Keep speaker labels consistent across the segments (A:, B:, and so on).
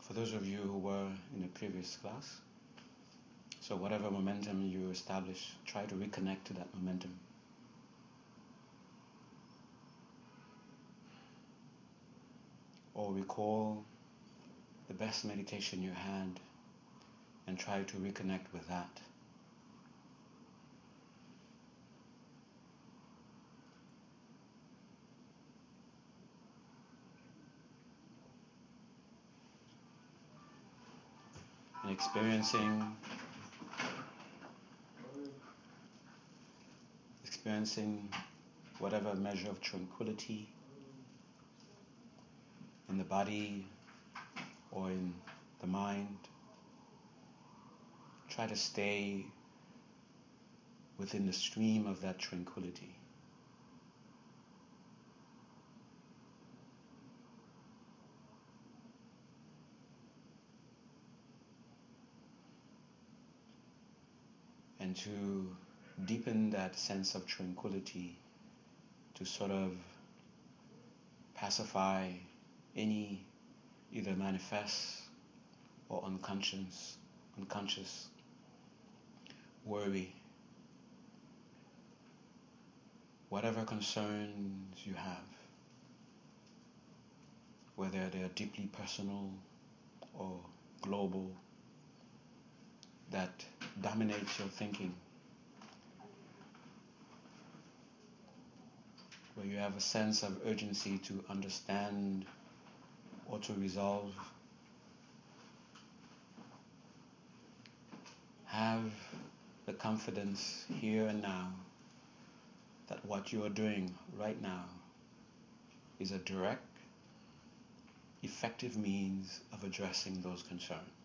A: For those of you who were in the previous class, so whatever momentum you establish, try to reconnect to that momentum. Or recall the best meditation you had and try to reconnect with that. Experiencing experiencing whatever measure of tranquility in the body or in the mind. Try to stay within the stream of that tranquility. And to deepen that sense of tranquility, to sort of pacify any either manifest or unconscious unconscious worry. Whatever concerns you have whether they are deeply personal or global that dominates your thinking where you have a sense of urgency to understand or to resolve. Have the confidence here and now that what you are doing right now is a direct, effective means of addressing those concerns.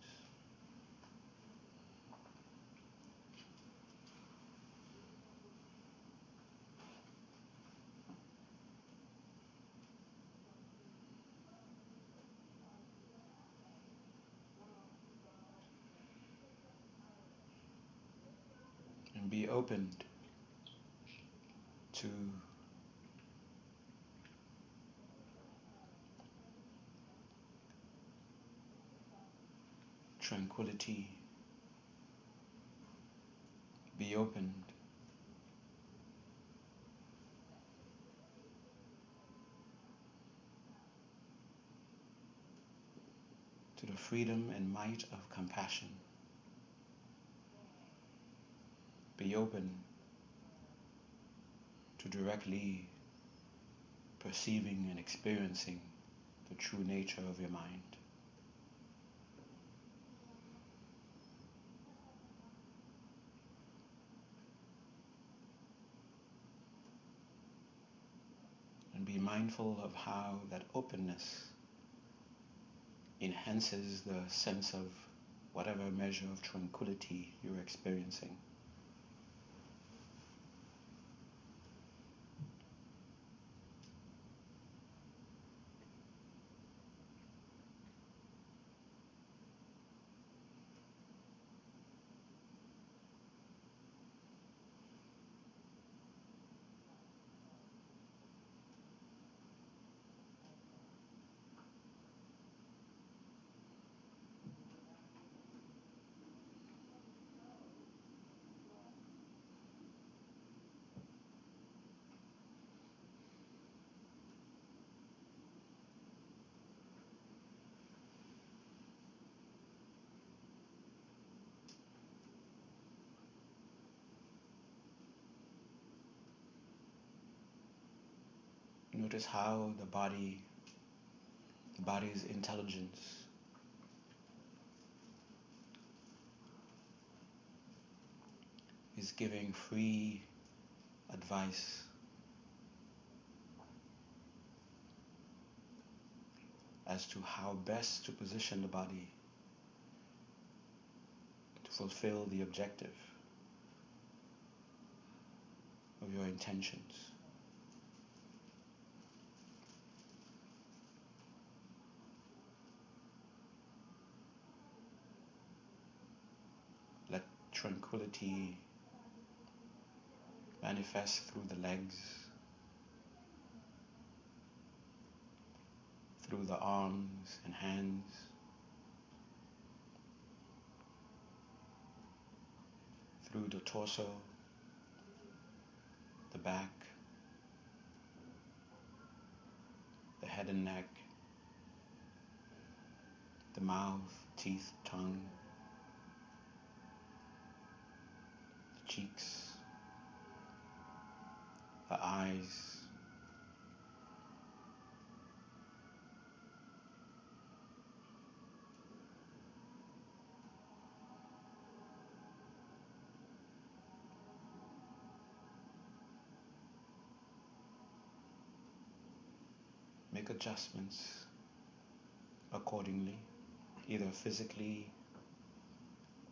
A: Be opened to tranquility. Be opened to the freedom and might of compassion. Be open to directly perceiving and experiencing the true nature of your mind. And be mindful of how that openness enhances the sense of whatever measure of tranquility you're experiencing. Notice how the body, the body's intelligence is giving free advice as to how best to position the body to fulfill the objective of your intentions. Tranquility manifests through the legs, through the arms and hands. Through the torso, the back, the head and neck, the mouth, teeth, tongue, the cheeks, the eyes, make adjustments accordingly, either physically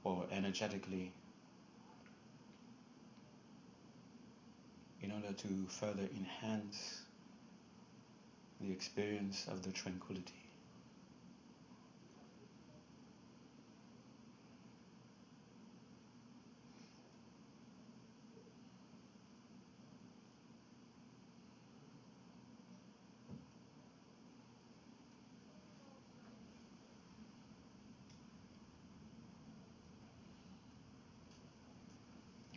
A: or energetically, in order to further enhance the experience of the tranquility.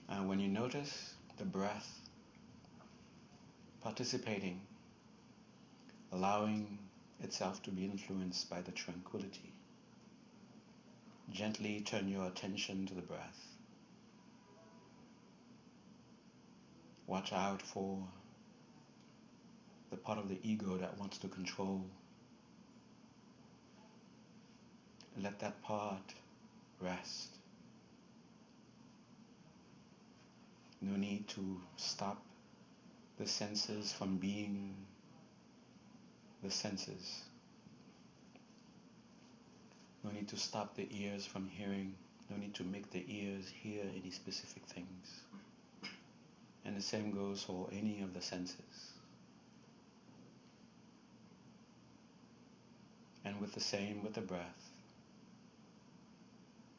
A: And when you notice the breath participating, allowing itself to be influenced by the tranquility, gently turn your attention to the breath. Watch out for the part of the ego that wants to control. Let that part rest. No need to stop the senses from being the senses. No need to stop the ears from hearing. No need to make the ears hear any specific things. And the same goes for any of the senses. And with the same with the breath.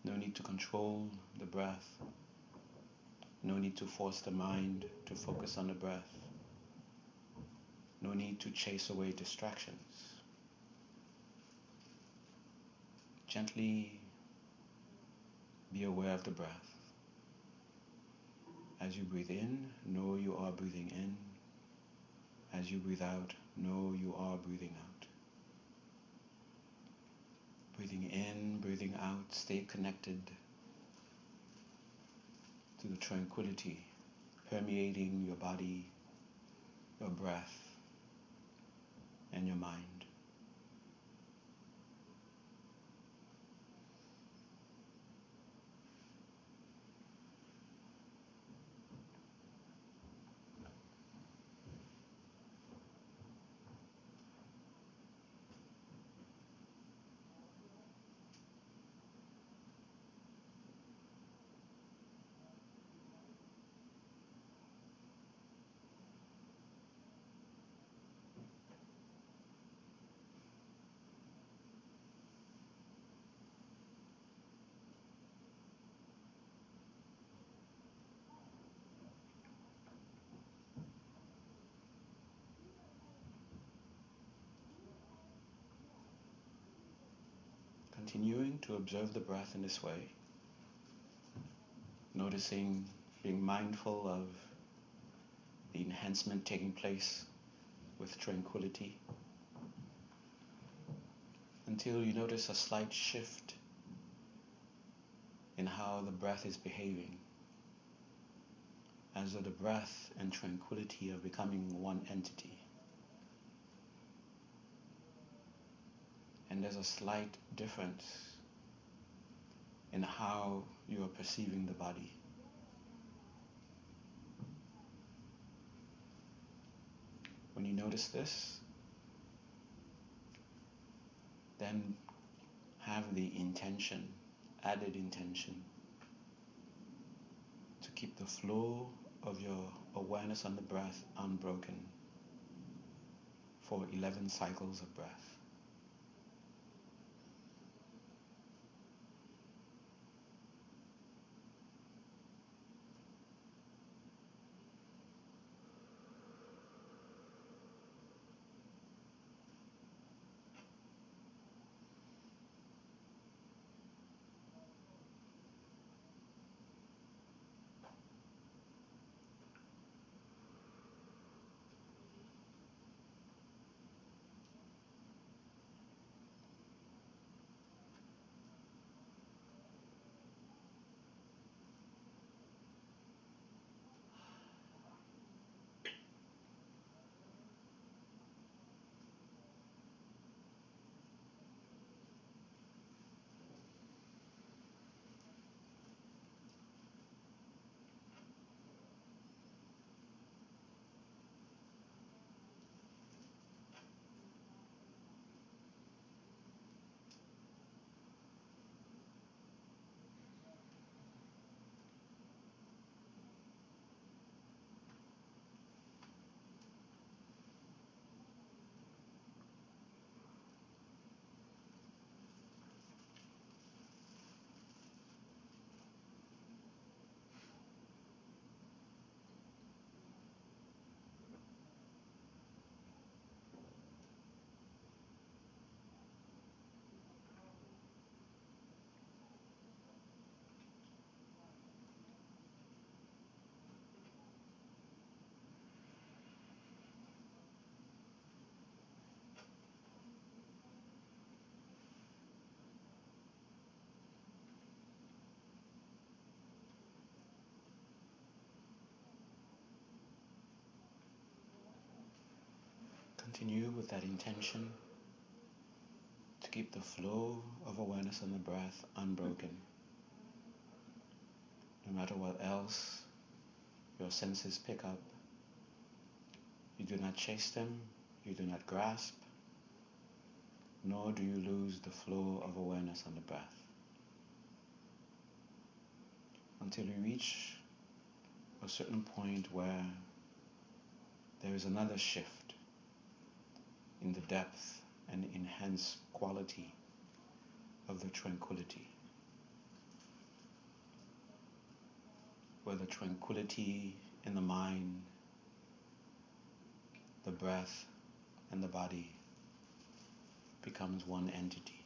A: No need to control the breath. No need to force the mind to focus on the breath. No need to chase away distractions. Gently be aware of the breath. As you breathe in, know you are breathing in. As you breathe out, know you are breathing out. Breathing in, breathing out, stay connected to the tranquility permeating your body, your breath, and your mind. Continuing to observe the breath in this way, noticing, being mindful of the enhancement taking place with tranquility until you notice a slight shift in how the breath is behaving as though the breath and tranquility are becoming one entity. And there's a slight difference in how you are perceiving the body. When you notice this, then have the intention, added intention, to keep the flow of your awareness on the breath unbroken for 11 cycles of breath. Continue with that intention to keep the flow of awareness on the breath unbroken. No matter what else your senses pick up, you do not chase them, you do not grasp, nor do you lose the flow of awareness on the breath. Until you reach a certain point where there is another shift in the depth and enhanced quality of the tranquility. Where the tranquility in the mind, the breath, and the body becomes one entity.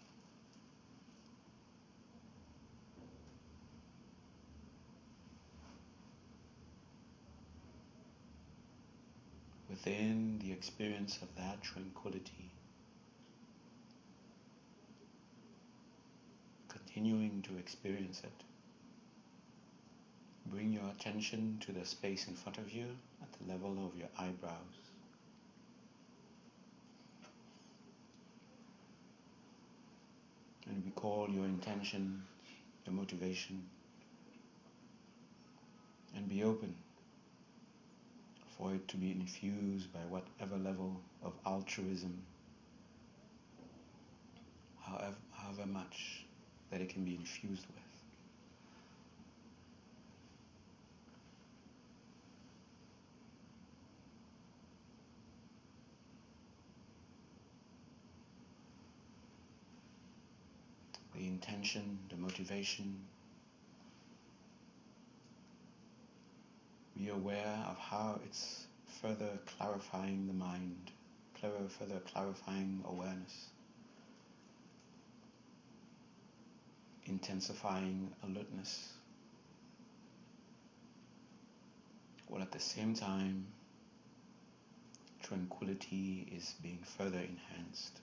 A: Within the experience of that tranquility, continuing to experience it, bring your attention to the space in front of you at the level of your eyebrows. And recall your intention, your motivation, and be open for it to be infused by whatever level of altruism, however, however much that it can be infused with. The intention, the motivation, be aware of how it's further clarifying the mind, further clarifying awareness, intensifying alertness, while at the same time tranquility is being further enhanced.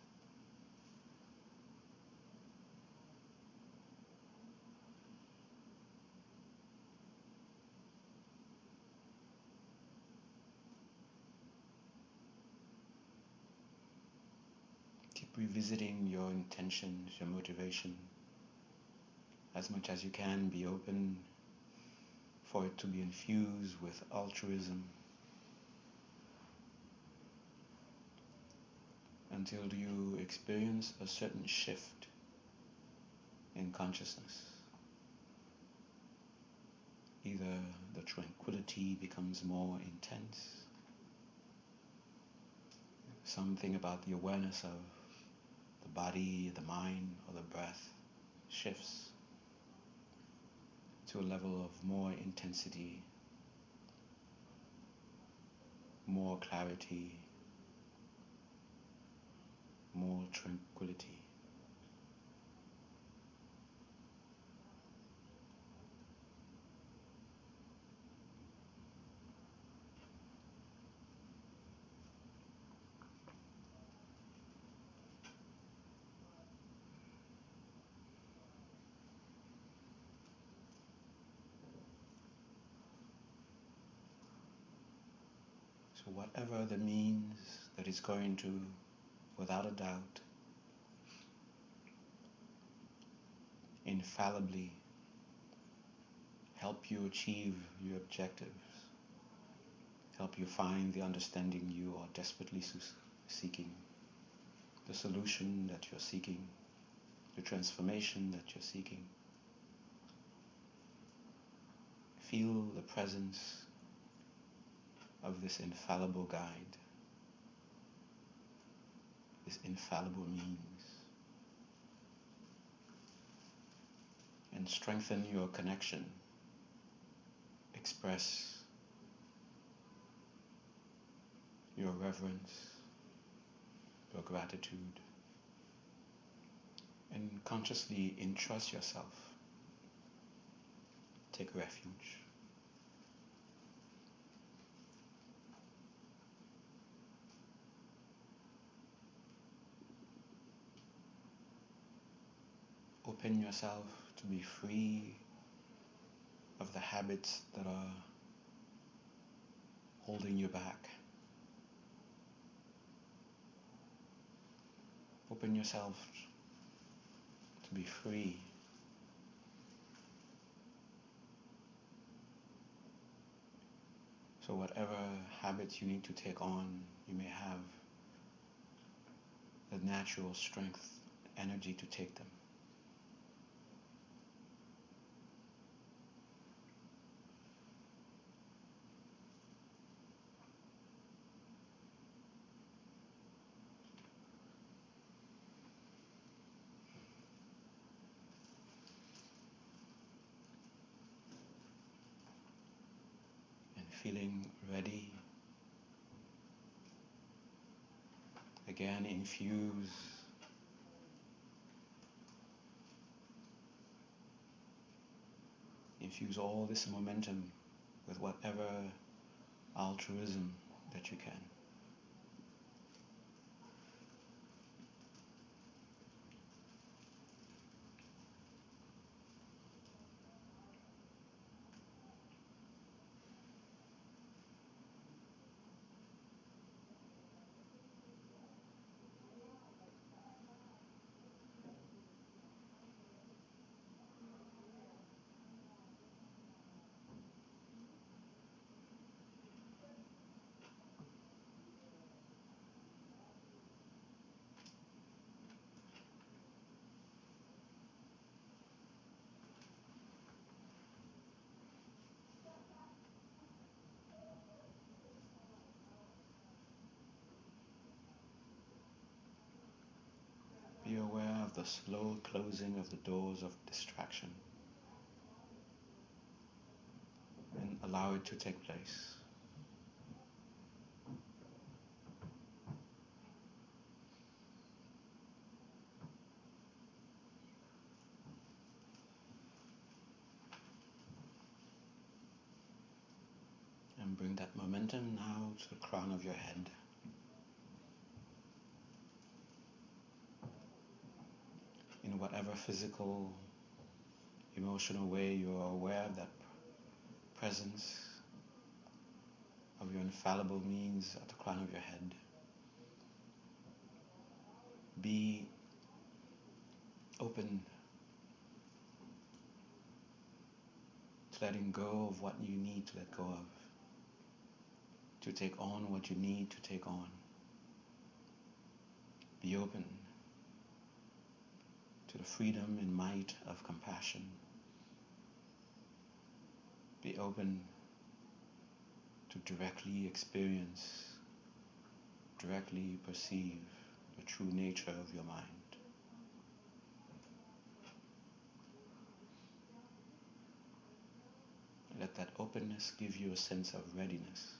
A: Revisiting your intentions, your motivation. As much as you can, be open for it to be infused with altruism until you experience a certain shift in consciousness. Either the tranquility becomes more intense, something about the awareness of body, the mind, or the breath shifts to a level of more intensity, more clarity, more tranquility. So, whatever the means that is going to, without a doubt, infallibly help you achieve your objectives, help you find the understanding you are desperately seeking, the solution that you're seeking, the transformation that you're seeking. Feel the presence of this infallible guide, this infallible means, and strengthen your connection. Express your reverence, your gratitude, and consciously entrust yourself. Take refuge. Open yourself to be free of the habits that are holding you back. Open yourself to be free. So whatever habits you need to take on, you may have the natural strength, energy to take them. feeling ready. Again, infuse infuse all this momentum with whatever altruism that you can. Be aware of the slow closing of the doors of distraction and allow it to take place. And bring that momentum now to the crown of your head. Whatever physical, emotional way you are aware of that presence of your infallible means at the crown of your head. Be open to letting go of what you need to let go of, to take on what you need to take on. Be open to the freedom and might of compassion. Be open to directly experience, directly perceive the true nature of your mind. Let that openness give you a sense of readiness.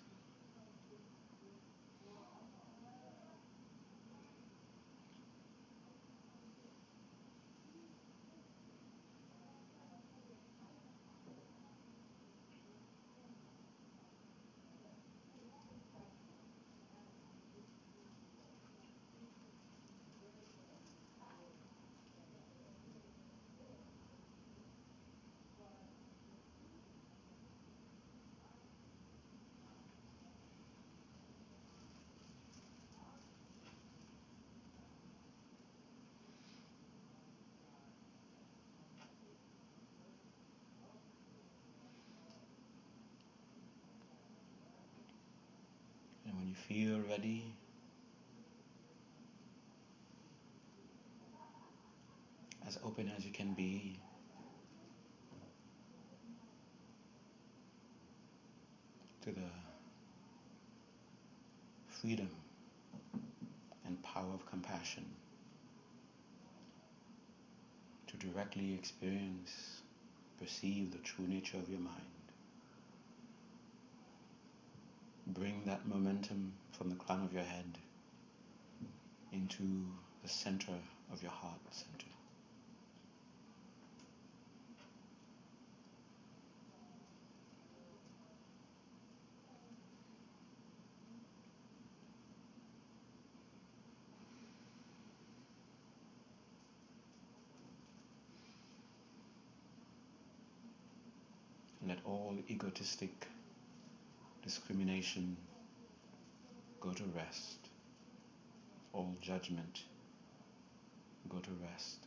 A: You feel ready, as open as you can be, to the freedom and power of compassion. To directly experience, perceive the true nature of your mind. Bring that momentum from the crown of your head into the center of your heart center. Let all egotistic discrimination go to rest, all judgment go to rest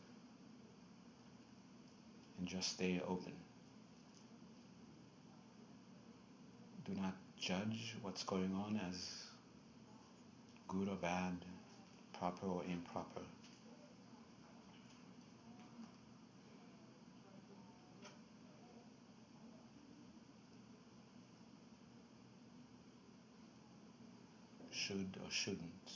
A: and just stay open. Do not judge what's going on as good or bad, proper or improper. Should or shouldn't.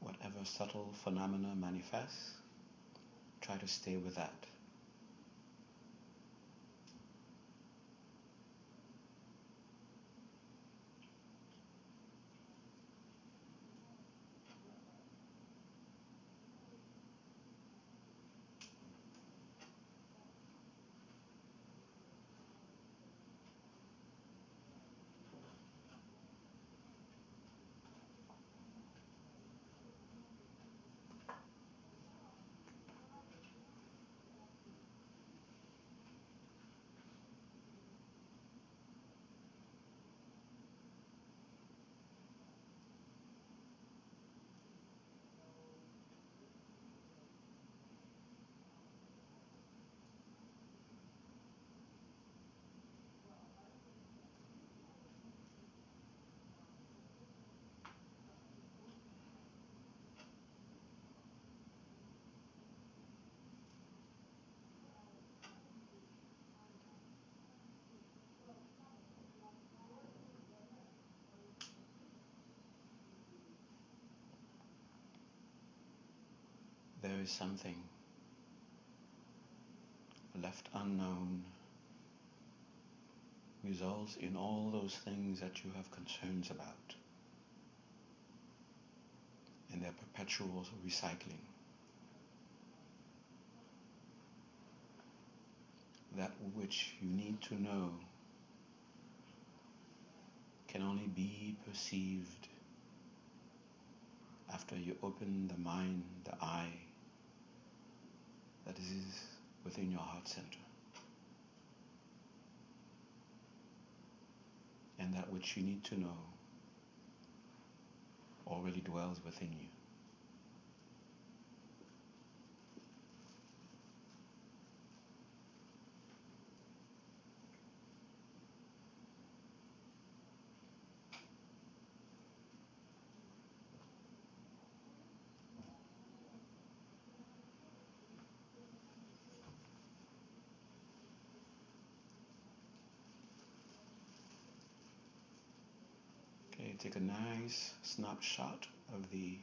A: whatever subtle phenomena manifests, try to stay with that. There is something left unknown results in all those things that you have concerns about and their perpetual recycling. That which you need to know can only be perceived after you open the mind, the eye, that is within your heart center. And that which you need to know already dwells within you. take a nice snapshot of the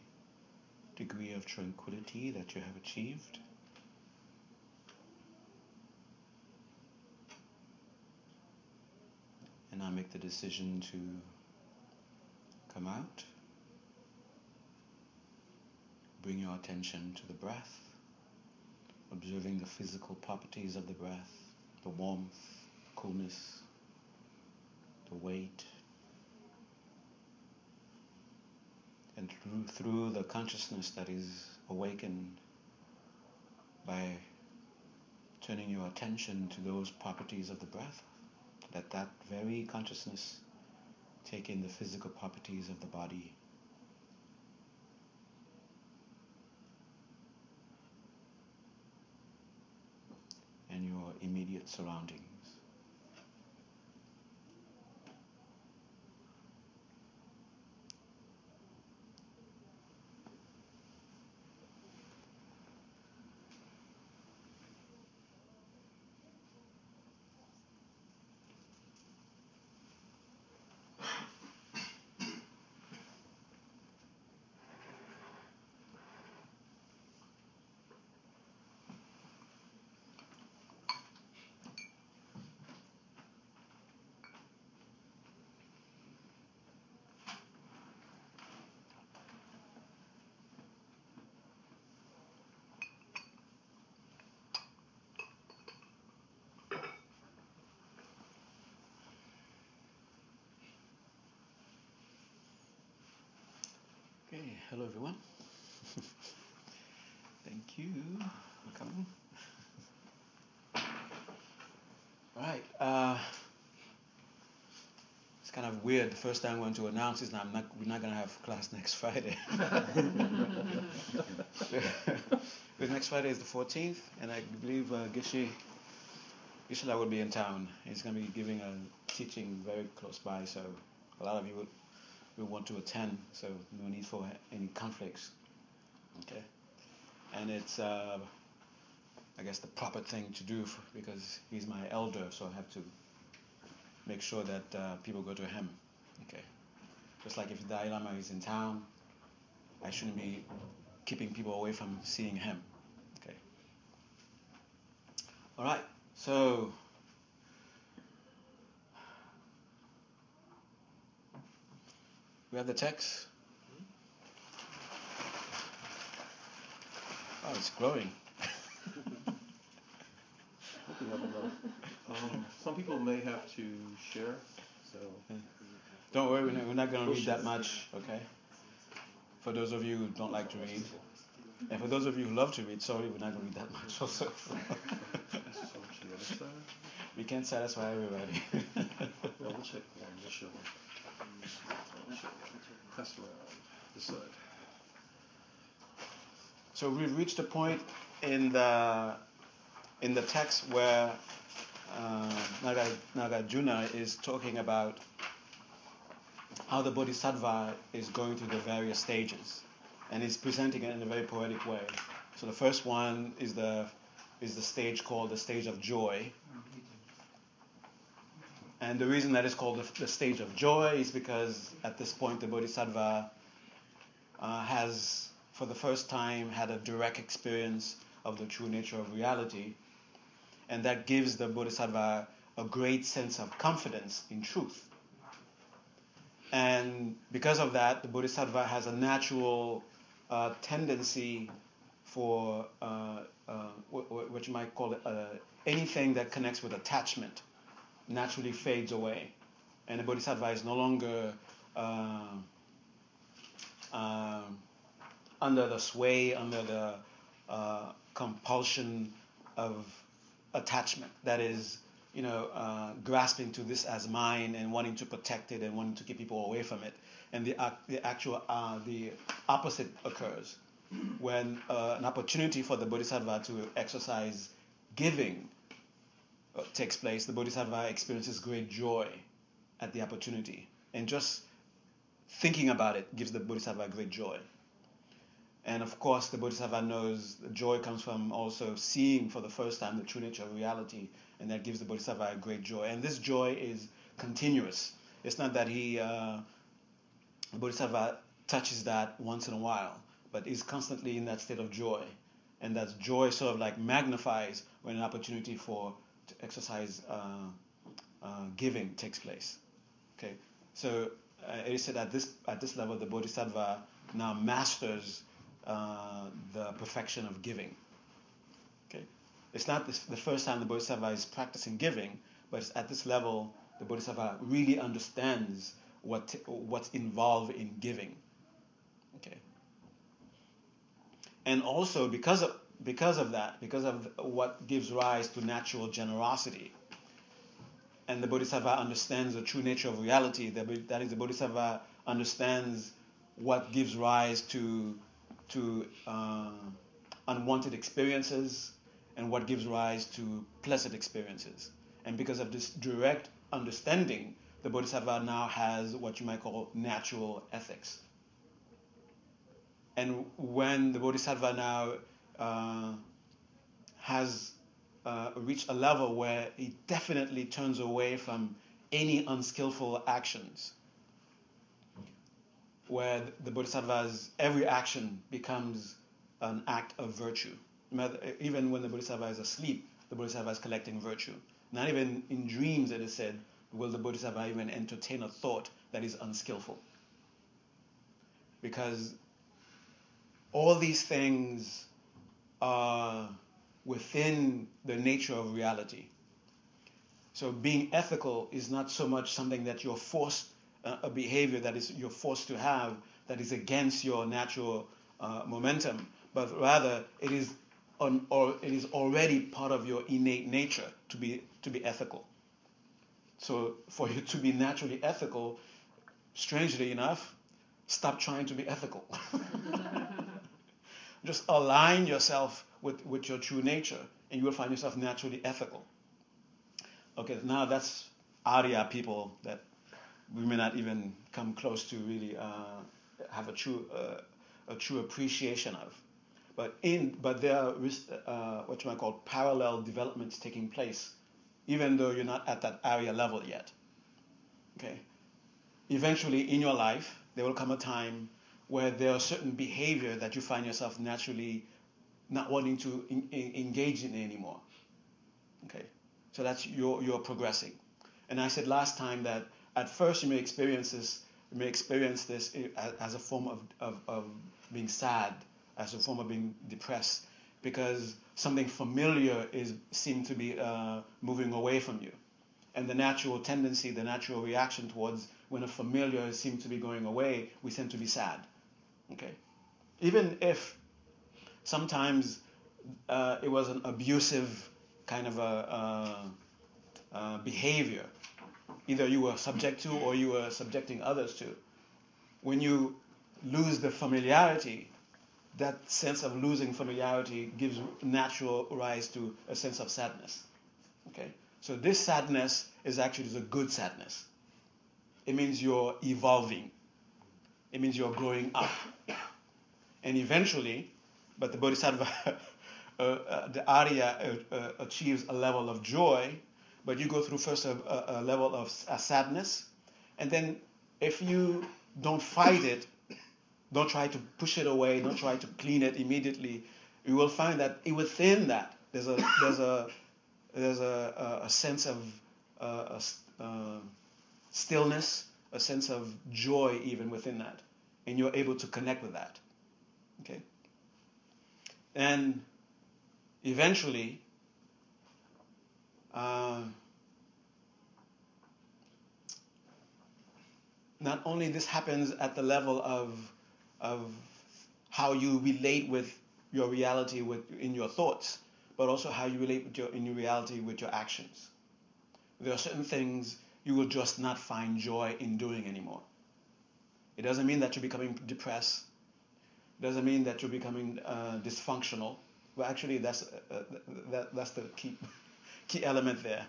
A: degree of tranquility that you have achieved. And now make the decision to come out. Bring your attention to the breath, observing the physical properties of the breath, the warmth, coolness, the weight, and through, through the consciousness that is awakened by turning your attention to those properties of the breath, let that very consciousness take in the physical properties of the body. And your immediate surroundings. Okay, hello everyone. Thank you for coming. All right. Uh, it's kind of weird. The first time I want to announce is now not, we're not going to have class next Friday. because next Friday is the 14th, and I believe uh, Geshe Gisela will be in town. He's going to be giving a teaching very close by, so a lot of you will, will want to attend, so no need for any conflicts. Okay? And it's, uh, I guess, the proper thing to do for, because he's my elder, so I have to make sure that uh, people go to him. Okay? Just like if the Dalai Lama is in town, I shouldn't be keeping people away from seeing him. Okay? All right. So, we have the text. Oh, it's growing.
B: hope we have enough. Um, some people may have to share, so.
A: Don't worry, we're not going to read that much, okay? For those of you who don't like to read. And for those of you who love to read, sorry, we're not going to read that much also. we can't satisfy everybody.
B: This side.
A: So we've reached a point in the in the text where uh, Nagarjuna is talking about how the Bodhisattva is going through the various stages, and he's presenting it in a very poetic way. So the first one is the is the stage called the stage of joy. And the reason that is called the, the stage of joy is because at this point the Bodhisattva uh, has, for the first time, had a direct experience of the true nature of reality. And that gives the Bodhisattva a great sense of confidence in truth. And because of that, the Bodhisattva has a natural uh, tendency for uh, uh, what, what, you might call it, uh, anything that connects with attachment naturally fades away. And the Bodhisattva is no longer uh, uh, under the sway, under the compulsion of attachment. That is, you know, uh, grasping to this as mine and wanting to protect it and wanting to keep people away from it. And the, uh, the actual, uh, the opposite occurs when uh, an opportunity for the bodhisattva to exercise giving uh, takes place, the bodhisattva experiences great joy at the opportunity. And just thinking about it gives the bodhisattva great joy. And of course, the bodhisattva knows the joy comes from also seeing for the first time the true nature of reality, and that gives the bodhisattva a great joy. And this joy is continuous. It's not that he, uh, the bodhisattva touches that once in a while but is constantly in that state of joy. And that joy sort of like magnifies when an opportunity for exercise uh, uh, giving takes place. Okay, so uh, it is said at this at this level, the bodhisattva now masters the perfection of giving. Okay, it's not this, the first time the bodhisattva is practicing giving, but at this level the bodhisattva really understands what what's involved in giving. Okay, and also because of because of that, because of what gives rise to natural generosity. And the Bodhisattva understands the true nature of reality. That is, the Bodhisattva understands what gives rise to to uh, unwanted experiences and what gives rise to pleasant experiences. And because of this direct understanding, the Bodhisattva now has what you might call natural ethics. And when the Bodhisattva now uh, has uh, reached a level where he definitely turns away from any unskillful actions, where the Bodhisattva's every action becomes an act of virtue. Even when the Bodhisattva is asleep, the Bodhisattva is collecting virtue. Not even in dreams, it is said, will the Bodhisattva even entertain a thought that is unskillful. Because all these things are within the nature of reality. So being ethical is not so much something that you're forced, uh, a behavior that is you're forced to have that is against your natural uh, momentum, but rather it is on, or it is already part of your innate nature to be to be ethical. So for you to be naturally ethical, strangely enough, stop trying to be ethical. Just align yourself with, with your true nature, and you will find yourself naturally ethical. Okay, now that's Arya people that we may not even come close to really uh, have a true uh, a true appreciation of. But in but there are uh, what you might call parallel developments taking place, even though you're not at that Arya level yet. Okay. Eventually, in your life, there will come a time where there are certain behavior that you find yourself naturally not wanting to in, in, engage in anymore. Okay, so that's you're progressing. And I said last time that at first you may experience this you may experience this as a form of, of, of being sad, as a form of being depressed, because something familiar is seem to be uh, moving away from you. And the natural tendency, the natural reaction towards when a familiar seems to be going away, we tend to be sad. Okay? Even if sometimes uh, it was an abusive kind of a, uh, behavior, either you were subject to or you were subjecting others to. When you lose the familiarity, that sense of losing familiarity gives natural rise to a sense of sadness. Okay? So this sadness is actually a good sadness. It means you're evolving. It means you're growing up. And eventually, but the Bodhisattva, uh, uh, the Arya uh, uh, achieves a level of joy, but you go through first a, a, a level of sadness. And then if you don't fight it, don't try to push it away, don't try to clean it immediately, you will find that within that, there's a, there's a, there's a, a sense of uh, uh, stillness, a sense of joy even within that. And you're able to connect with that. Okay? And eventually, uh, not only this happens at the level of, of how you relate with your reality with, in your thoughts, but also how you relate with your, in your reality with your actions. There are certain things you will just not find joy in doing anymore. It doesn't mean that you're becoming depressed It doesn't mean that you're becoming uh, dysfunctional. Well, actually, that's uh, that, that's the key key element there.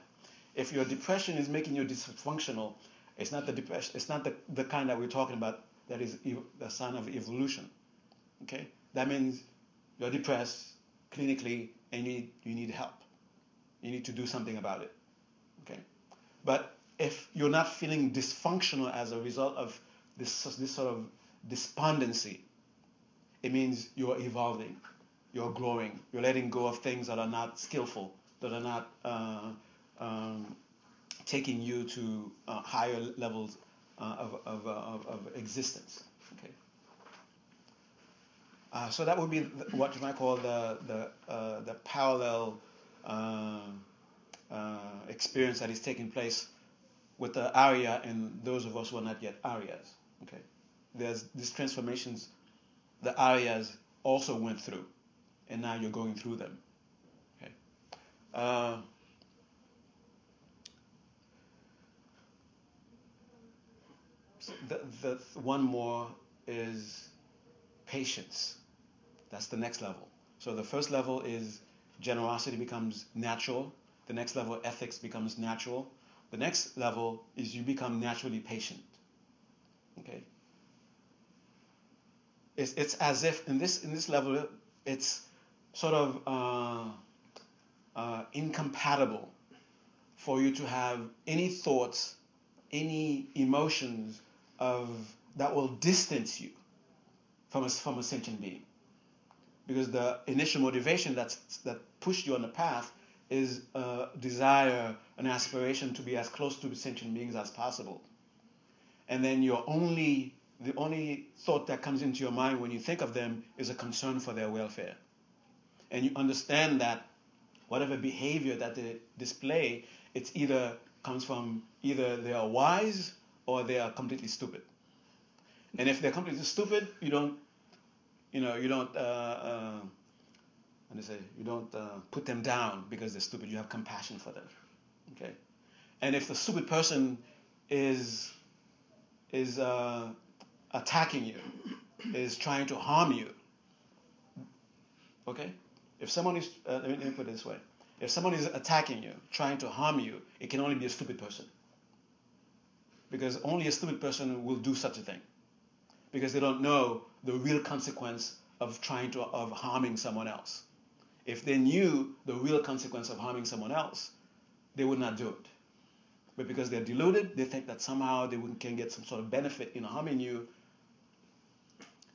A: If your depression is making you dysfunctional, it's not the depression. It's not the, the kind that we're talking about. That is ev- the sign of evolution. Okay, that means you're depressed clinically, and you need you need help. You need to do something about it. Okay, but if you're not feeling dysfunctional as a result of this this sort of despondency, it means you're evolving, you're growing, you're letting go of things that are not skillful, that are not uh, um, taking you to uh, higher levels uh, of, of, uh, of, of, existence. Okay. Uh, so that would be what you might call the the, uh, the parallel experience that is taking place with the Arya and those of us who are not yet Aryas. Okay. There's these transformations the Aryas also went through, and now you're going through them. Okay. Uh, the, the one more is patience. That's the next level. So the first level is generosity becomes natural. The next level, ethics becomes natural. The next level is you become naturally patient. Okay it's, it's as if in this in this level it's sort of uh, uh, incompatible for you to have any thoughts, any emotions of that will distance you from a, from a sentient being. Because the initial motivation that's, that pushed you on the path is a desire, an aspiration to be as close to sentient beings as possible. And then your only the only thought that comes into your mind when you think of them is a concern for their welfare. And you understand that whatever behavior that they display, it's either comes from either they are wise or they are completely stupid. And if they're completely stupid, you don't you know, you don't, uh, uh, do you say, you don't uh, put them down because they're stupid. You have compassion for them. Okay? And if the stupid person is is uh, attacking you, is trying to harm you, okay? If someone is, uh, let, me, let me put it this way: if someone is attacking you, trying to harm you, it can only be a stupid person. Because only a stupid person will do such a thing. Because they don't know the real consequence of trying to of harming someone else. If they knew the real consequence of harming someone else, they would not do it. But because they're deluded, they think that somehow they can get some sort of benefit in harming you.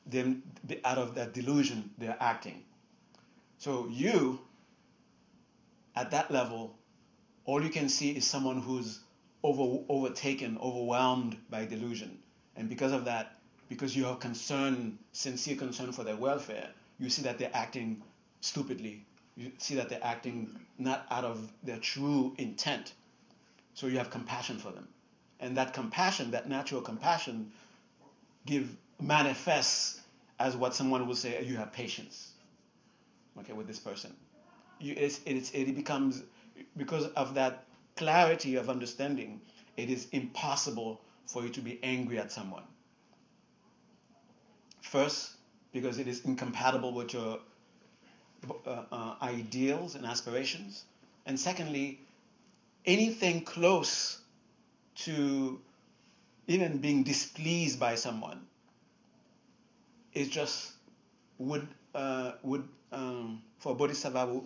A: Then, out of that delusion, they're acting. So you, at that level, all you can see is someone who's over, overtaken, overwhelmed by delusion. And because of that, because you have concern, sincere concern for their welfare, you see that they're acting stupidly. You see that they're acting not out of their true intent. So you have compassion for them. And that compassion, that natural compassion, give manifests as what someone will say, you have patience. Okay, with this person. You, it's, it's, it becomes, because of that clarity of understanding, it is impossible for you to be angry at someone. First, because it is incompatible with your uh, uh, ideals and aspirations. And secondly, anything close to even being displeased by someone is just would uh, would um, for a bodhisattva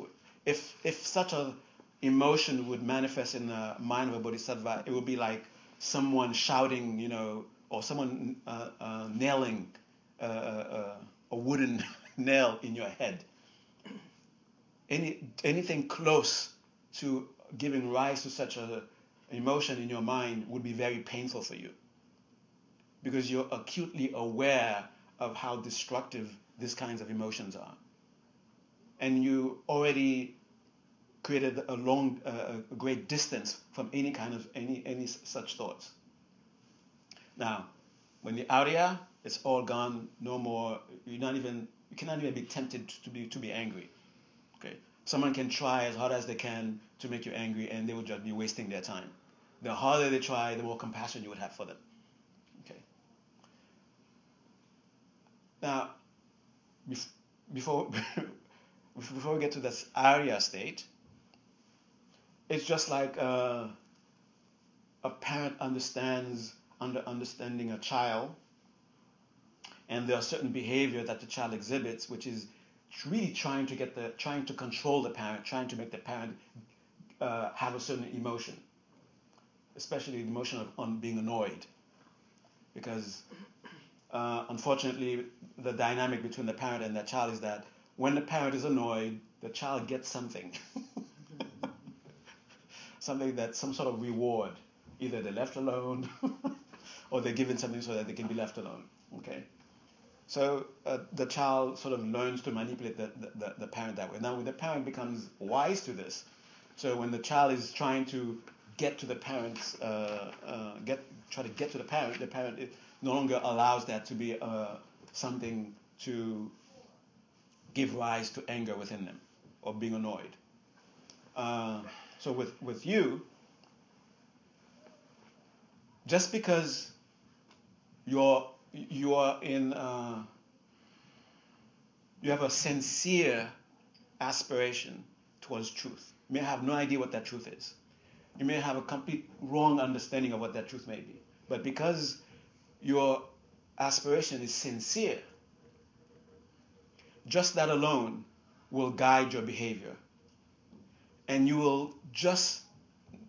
A: if if such a emotion would manifest in the mind of a bodhisattva, it would be like someone shouting, you know, or someone uh, uh, nailing uh, uh, a wooden nail in your head. Any anything close to giving rise to such a emotion in your mind would be very painful for you. Because you're acutely aware of how destructive these kinds of emotions are. And you already created a long uh, a great distance from any kind of any any such thoughts. Now when you're out it's all gone no more you're not even you cannot even be tempted to be to be angry okay someone can try as hard as they can to make you angry and they will just be wasting their time. The harder they try, the more compassion you would have for them. Okay. Now, before before we get to this Arya state, it's just like uh, a parent understands under understanding a child, and there are certain behavior that the child exhibits, which is really trying to get the trying to control the parent, trying to make the parent uh, have a certain emotion, especially the emotion of on being annoyed, because uh, unfortunately the dynamic between the parent and the child is that when the parent is annoyed, the child gets something, something that some sort of reward. Either they're left alone, or they're given something so that they can be left alone. Okay. So uh, the child sort of learns to manipulate the, the, the, parent that way. Now, when the parent becomes wise to this, so when the child is trying to get to the parents, uh, uh, get try to get to the parent, the parent no longer allows that to be uh, something to give rise to anger within them or being annoyed. Uh, so with with you, just because you're you are in, uh, you have a sincere aspiration towards truth. You may have no idea what that truth is. You may have a complete wrong understanding of what that truth may be. But because your aspiration is sincere, just that alone will guide your behavior. And you will just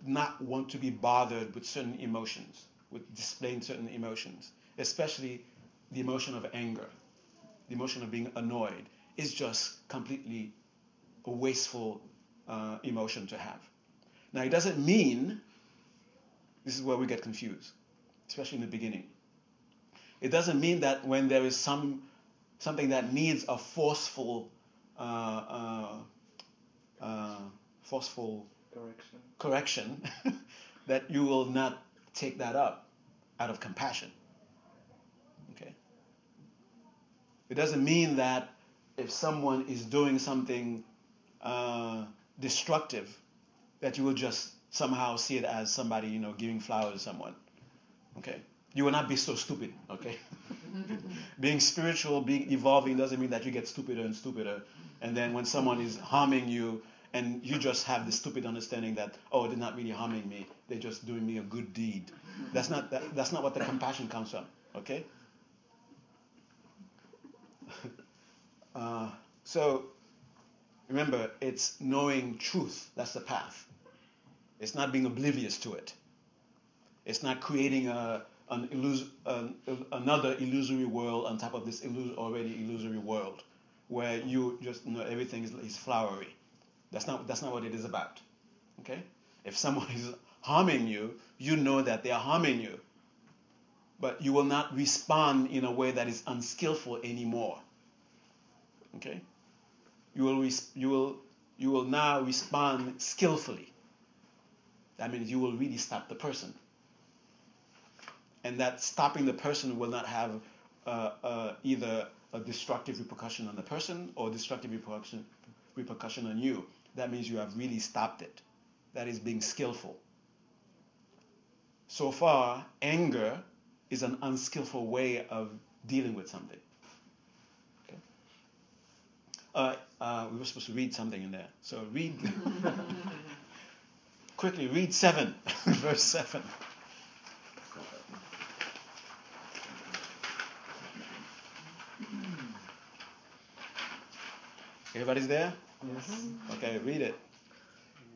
A: not want to be bothered with certain emotions, with displaying certain emotions especially the emotion of anger, the emotion of being annoyed, is just completely a wasteful uh, emotion to have. Now, it doesn't mean, this is where we get confused, especially in the beginning. It doesn't mean that when there is some something that needs a forceful, uh, uh, uh forceful
B: correction,
A: correction that you will not take that up out of compassion. It doesn't mean that if someone is doing something uh, destructive, that you will just somehow see it as somebody, you know, giving flowers to someone. Okay? You will not be so stupid, okay? being spiritual, being evolving doesn't mean that you get stupider and stupider. And then when someone is harming you, and you just have this stupid understanding that oh they're not really harming me they're just doing me a good deed that's not that, that's not what the compassion comes from okay uh, so remember it's knowing truth that's the path it's not being oblivious to it it's not creating a an illus- an, another illusory world on top of this illus- already illusory world where you just know everything is, is flowery that's not, that's not what it is about. Okay? If someone is harming you, you know that they are harming you. But you will not respond in a way that is unskillful anymore. Okay? You will, res- you will, you will now respond skillfully. That means you will really stop the person. And that stopping the person will not have uh, uh, either a destructive repercussion on the person or destructive repercussion, repercussion on you that means you have really stopped it. That is being skillful. So far, anger is an unskillful way of dealing with something. Okay. Uh, uh, we were supposed to read something in there. So read quickly. Read seven, verse seven. Everybody's there?
B: Yes.
A: Okay, read it.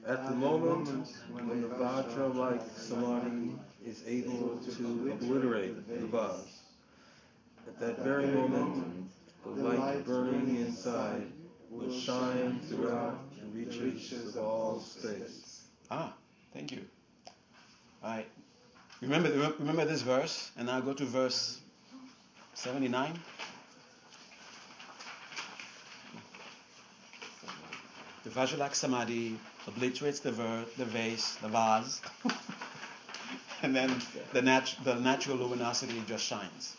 B: At the moment when the Vajra-like Samadhi is able to obliterate the Vajra, at that very moment, the light burning inside will shine throughout the reaches of all space.
A: Ah, thank you. All right. Remember, remember this verse, and now go to verse 79. The Vajra-like Samadhi obliterates the, ver, the vase, the vase, and then the, nat- the natural luminosity just shines.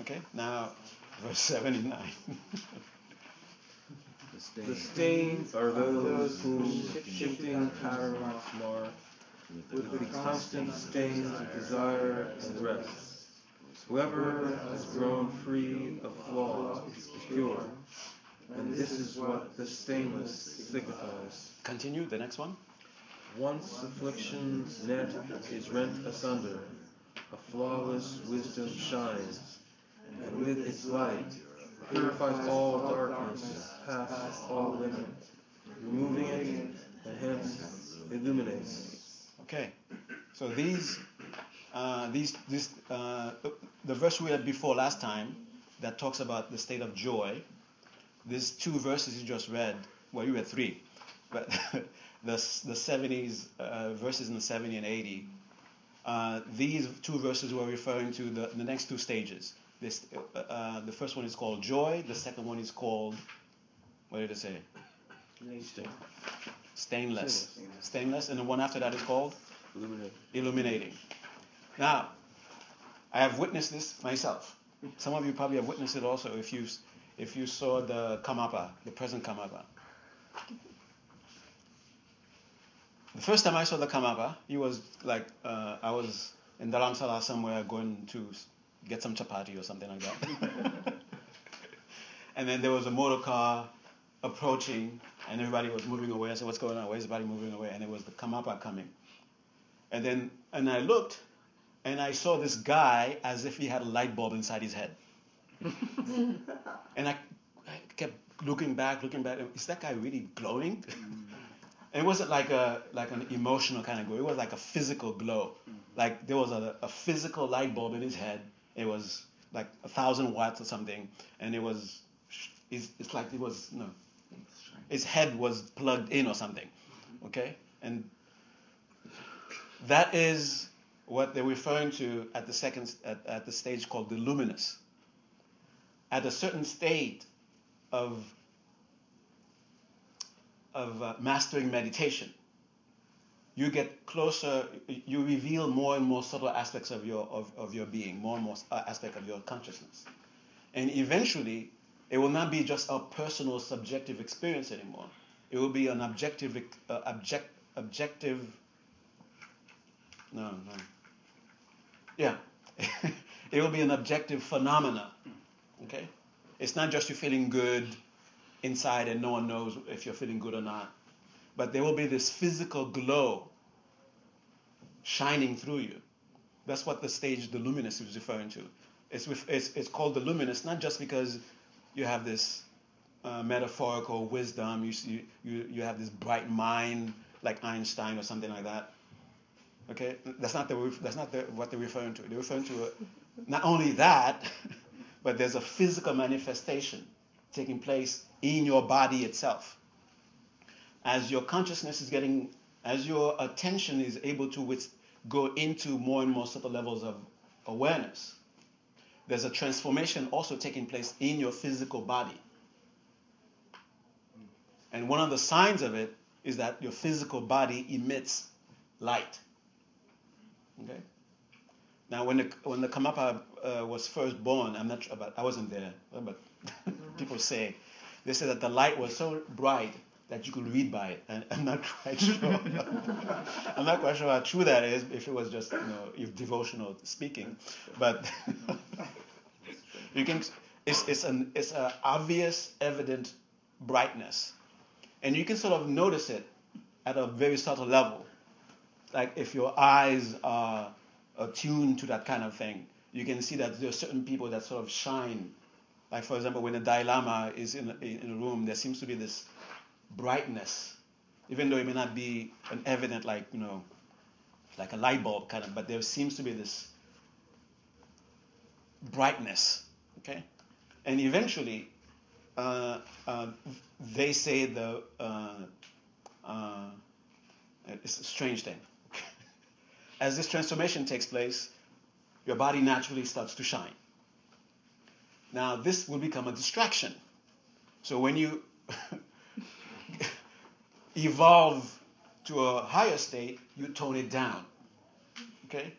A: Okay, now verse 79.
B: the stains are those whom shifting patterns mark with the constant stains of desire and rest. Whoever has grown free of flaws is pure. And this is what the stainless signifies.
A: Continue, the next one.
B: Once affliction's net is rent asunder, a flawless wisdom shines, and with its light purifies all darkness past all limit, removing it, and hence illuminates.
A: Okay, so these, uh, these, this, uh, the verse we had before last time that talks about the state of joy these two verses you just read, well, you read three, but the, the 70s, uh, verses in the 70 and 80, uh, these two verses were referring to the, the next two stages. This, uh, uh the first one is called joy, the second one is called, what did it say?
B: Stain.
A: Stainless. Stainless, and the one after that is called?
B: Illuminating.
A: Illuminating. Now, I have witnessed this myself. Some of you probably have witnessed it also if you if you saw the Karmapa, the present Karmapa. The first time I saw the Karmapa, he was like, uh, I was in Dharamsala somewhere going to get some chapati or something like that. and then there was a motor car approaching, and everybody was moving away. I said, What's going on? Why is everybody moving away? And it was the Karmapa coming. And then, and I looked, and I saw this guy as if he had a light bulb inside his head. and I, I, kept looking back, looking back. Is that guy really glowing? Mm. it wasn't like a like an emotional kind of glow. It was like a physical glow. Mm. Like there was a, a physical light bulb in his head. It was like a thousand watts or something, and it was it's, it's like it was no, his head was plugged in or something. Okay, and that is what they're referring to at the second at, at the stage called the luminous. At a certain state of, of uh, mastering meditation, you get closer, you reveal more and more subtle aspects of your, of, of your being, more and more uh, aspects of your consciousness. And eventually, it will not be just a personal subjective experience anymore. It will be an objective, uh, object, objective. No, no. Yeah, it will be an objective phenomena. Okay, it's not just you feeling good inside and no one knows if you're feeling good or not, but there will be this physical glow shining through you. That's what the stage, the luminous, is referring to. It's, it's, it's called the luminous not just because you have this uh, metaphorical wisdom, you, you, you have this bright mind like Einstein or something like that. Okay, that's not, the, that's not the, what they're referring to. They're referring to a, not only that, but there's a physical manifestation taking place in your body itself. As your consciousness is getting, as your attention is able to with, go into more and more subtle levels of awareness, there's a transformation also taking place in your physical body. And one of the signs of it is that your physical body emits light. Okay? Now, when the, when the Karmapa uh, was first born, I'm not sure about, I wasn't there, but people say, they say that the light was so bright that you could read by it. And I'm not quite sure. I'm not quite sure how true that is. If it was just, you know, if devotional speaking, but you can. It's it's an it's an obvious, evident brightness, and you can sort of notice it at a very subtle level. Like if your eyes are attuned to that kind of thing, you can see that there are certain people that sort of shine. Like for example, when the Dalai Lama is in in a room, there seems to be this brightness, even though it may not be an evident like you know, like a light bulb kind of, but there seems to be this brightness. Okay, and eventually, uh, uh, they say the uh, uh it's a strange thing. As this transformation takes place, your body naturally starts to shine. Now, this will become a distraction. So when you evolve to a higher state, you tone it down. Okay?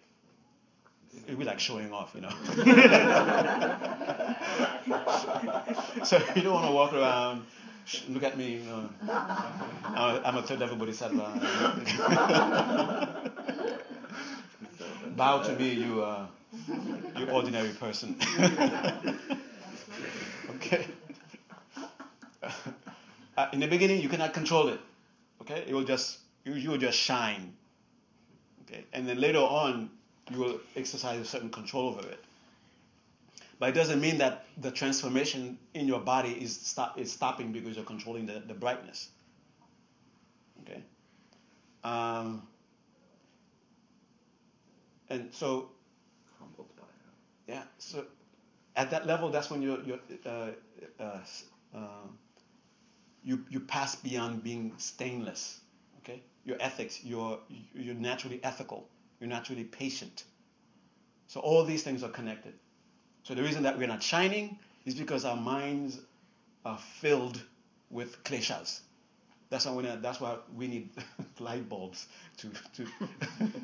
A: It'd be like showing off, you know. so you don't want to walk around, look at me, you know. I'm a third level bodhisattva. Bow to me, you, uh, you ordinary person. okay. Uh, in the beginning, you cannot control it. Okay, it will just you, you will just shine. Okay, and then later on, you will exercise a certain control over it. But it doesn't mean that the transformation in your body is stop is stopping because you're controlling the, the brightness. Okay. Um, and so. Yeah. So at that level, that's when you're, you're uh, uh, uh, you, you pass beyond being stainless. Okay? Your ethics, you're, you're naturally ethical, you're naturally patient. So all these things are connected. So the reason that we're not shining is because our minds are filled with kleshas. That's why, not, that's why we need light bulbs to, to,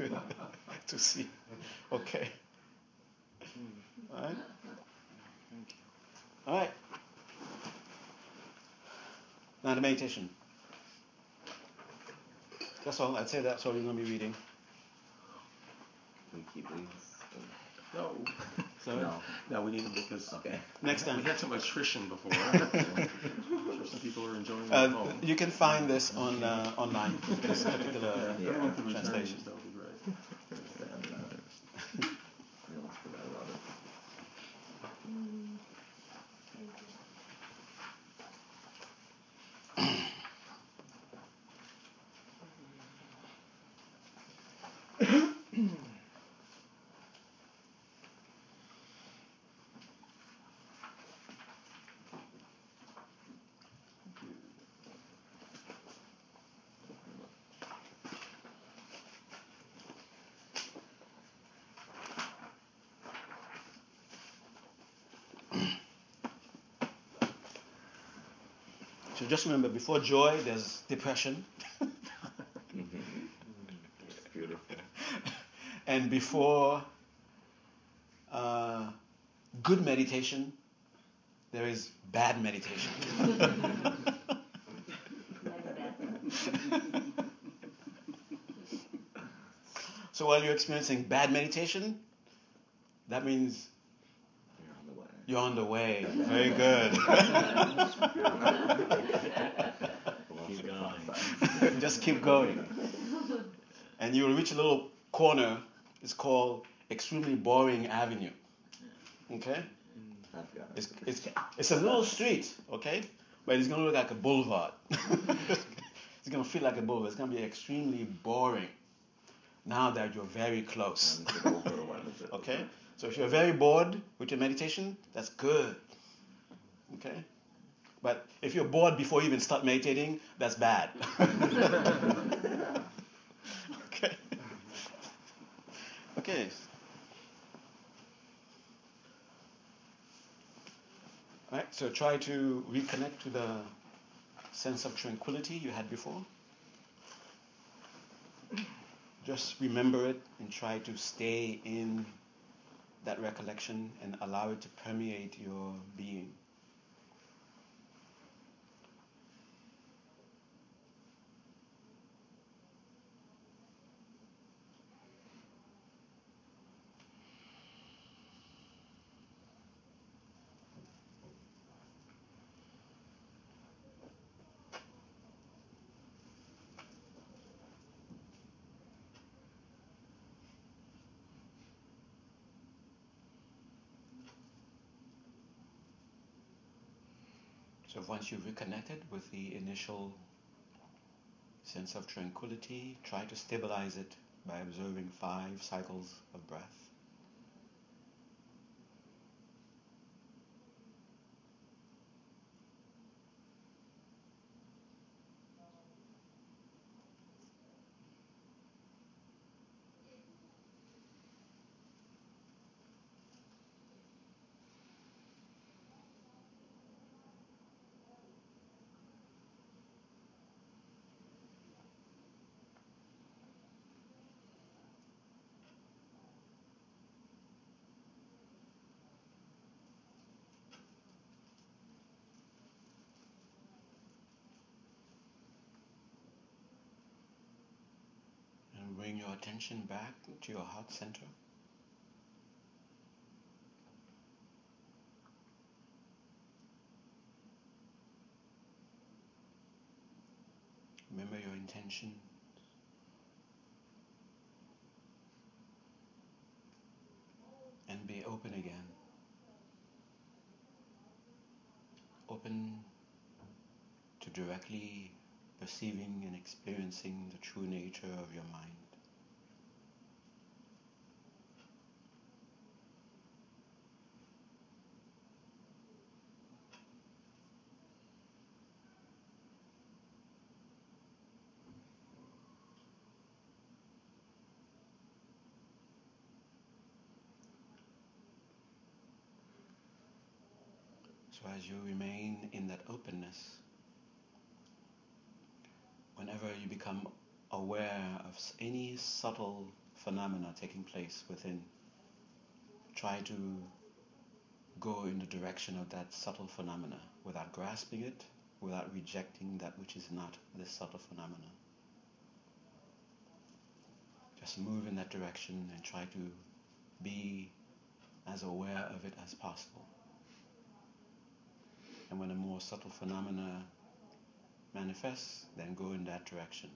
A: to see. Okay. All right? All right. Now the meditation. That's all. I'd say that's all you're going to be reading.
C: Can we keep these?
B: No.
A: Sorry?
C: No.
B: No, we need them because
C: Okay.
A: Next time
B: we
A: time.
B: had some attrition before. Sure some people are enjoying it
A: Uh, you can find this on uh, online. This particular
B: Yeah, everyone could
A: translation.
B: these, that would be great.
C: Understand that. We almost forgot about it.
A: So just remember, before joy, there's depression,
C: beautiful.
A: and before uh, good meditation, there is bad meditation. so while you're experiencing bad meditation, that means
C: You're on the way.
A: you're on the way. Very good. Just keep going. And you will reach a little corner. It's called Extremely Boring Avenue. Okay?
C: I've got it.
A: It's, it's, it's a little street, okay? But it's going to look like a boulevard. it's going to feel like a boulevard. It's going to be extremely boring now that you're very close.
C: And it's over when is it?
A: Okay? So if you're very bored with your meditation, that's good. Okay? But if you're bored before you even start meditating, that's bad. okay? Okay. Alright, so try to reconnect to the sense of tranquility you had before. Just remember it and try to stay in that recollection and allow it to permeate your being. So once you've reconnected with the initial sense of tranquility, try to stabilize it by observing five cycles of breath. And bring your attention back to your heart center. Remember your intention. And be open again. Open to directly perceiving and experiencing the true nature of your mind. So as you remain in that openness, whenever you become aware of any subtle phenomena taking place within, try to go in the direction of that subtle phenomena without grasping it, without rejecting that which is not this subtle phenomena. Just move in that direction and try to be as aware of it as possible. And when a more subtle phenomena manifests, then go in that direction.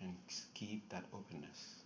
A: And keep that openness.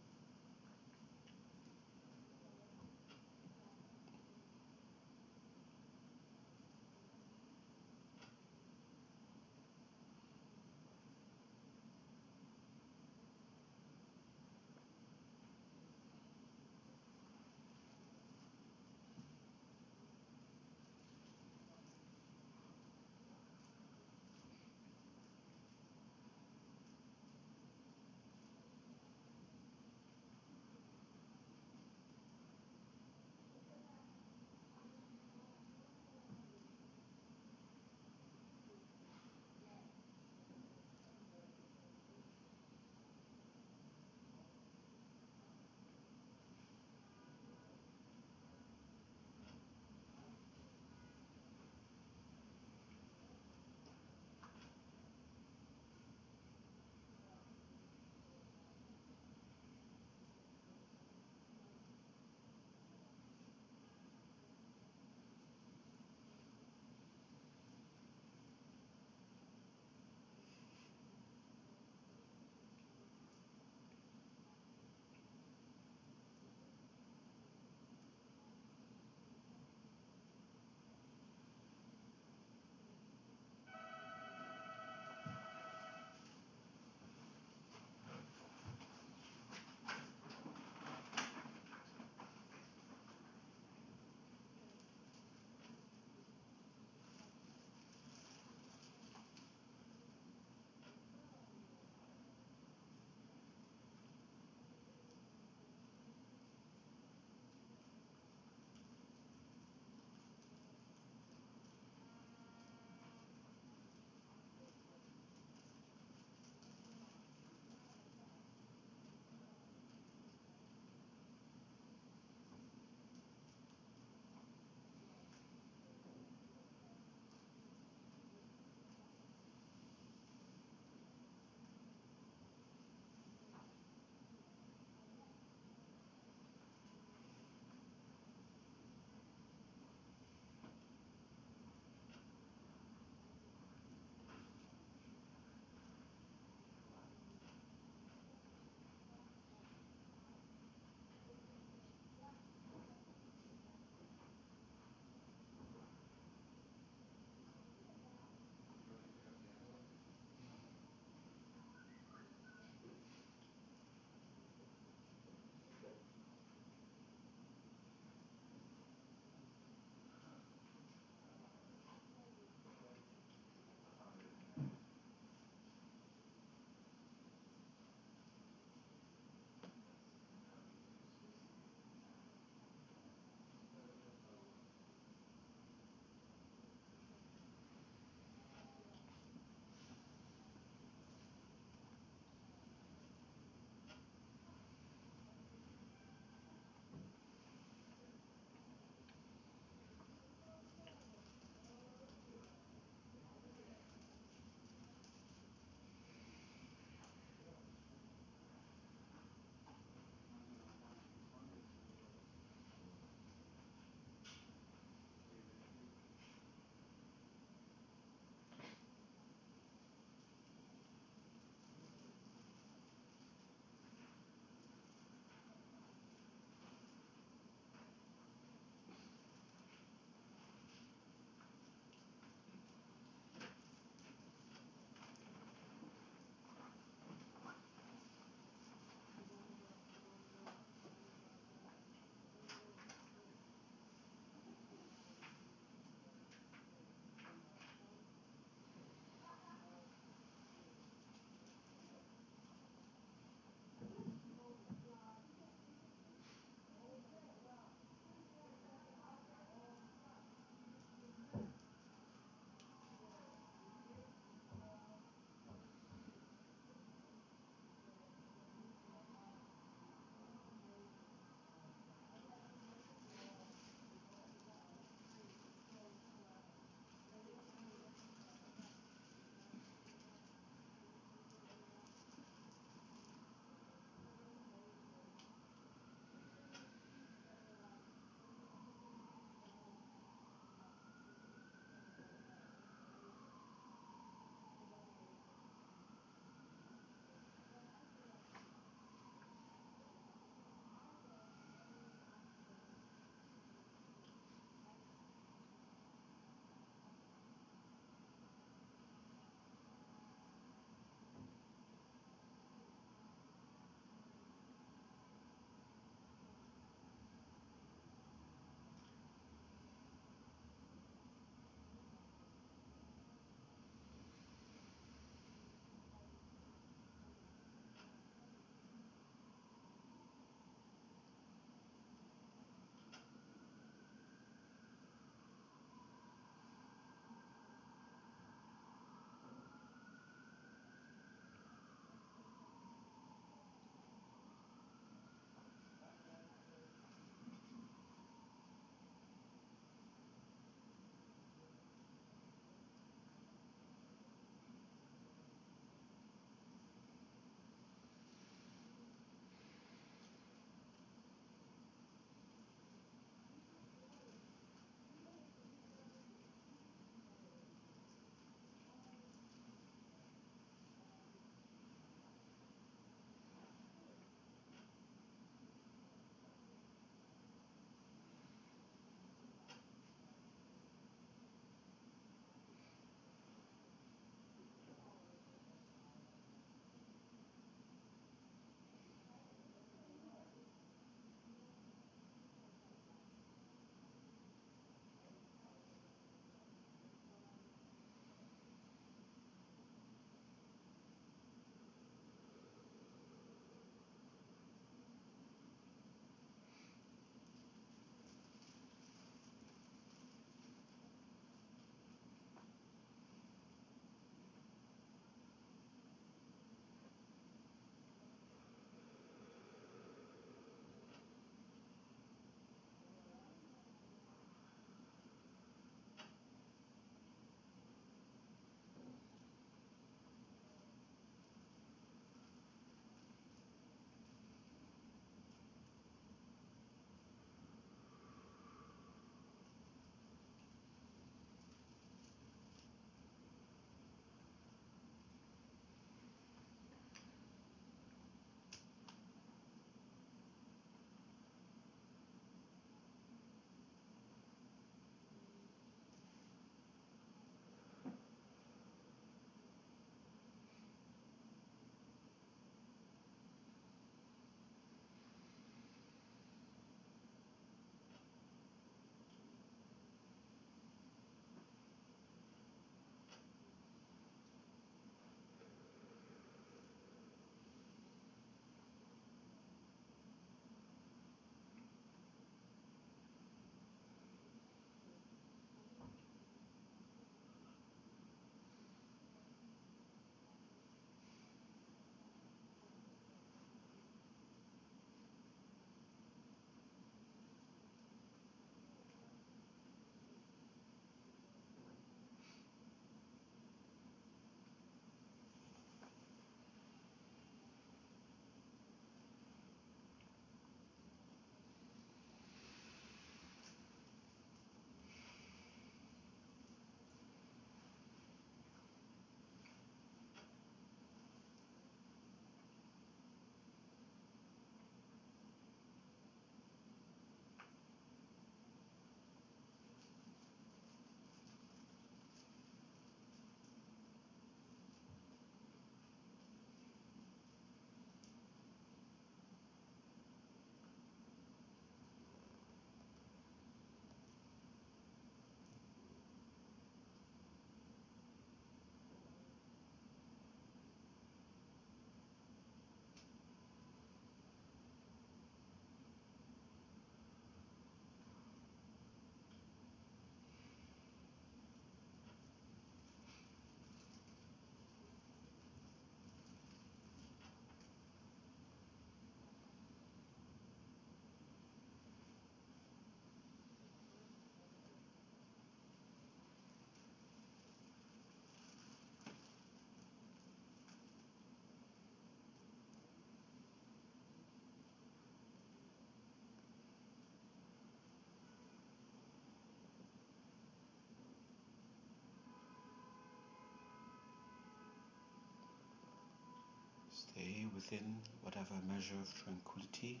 A: Stay within whatever measure of tranquility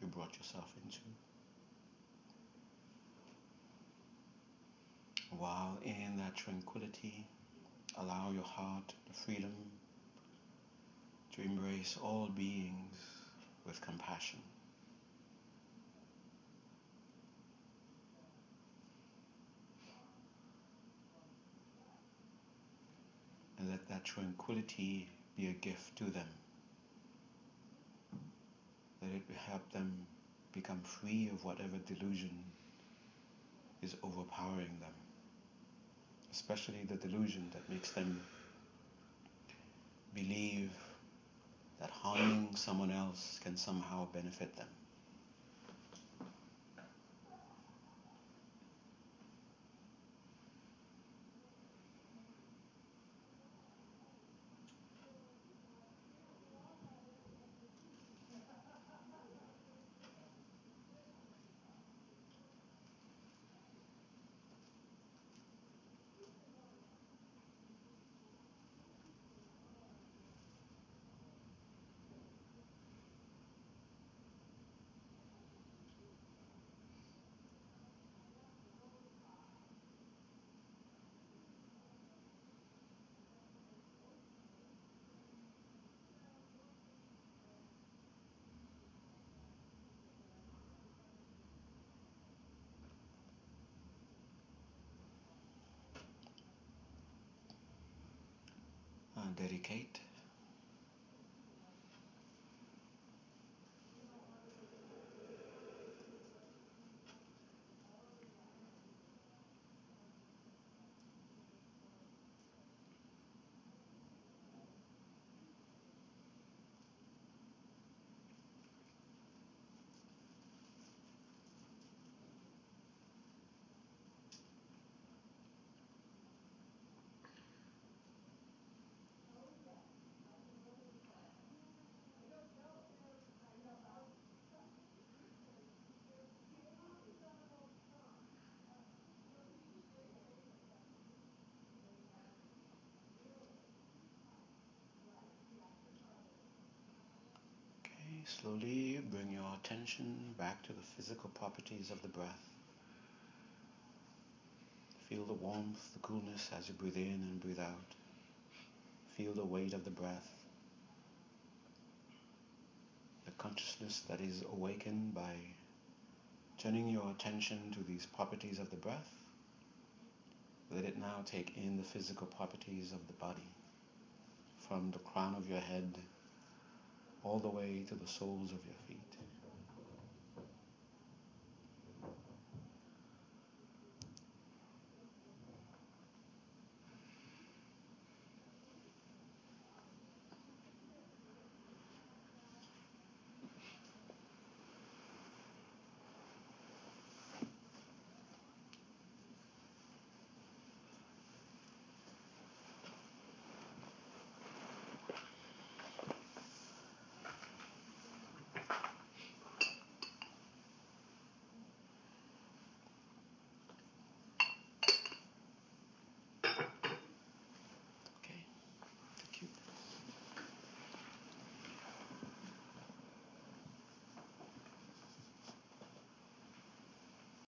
A: you brought yourself into. While in that tranquility, allow your heart the freedom to embrace all beings with compassion. And let that tranquility be a gift to them. Let it will help them become free of whatever delusion is overpowering them, especially the delusion that makes them believe that harming someone else can somehow benefit them. Dedicate. Okay, slowly bring your attention back to the physical properties of the breath. Feel the warmth, the coolness as you breathe in and breathe out. Feel the weight of the breath. The consciousness that is awakened by turning your attention to these properties of the breath. Let it now take in the physical properties of the body, from the crown of your head all the way to the soles of your feet.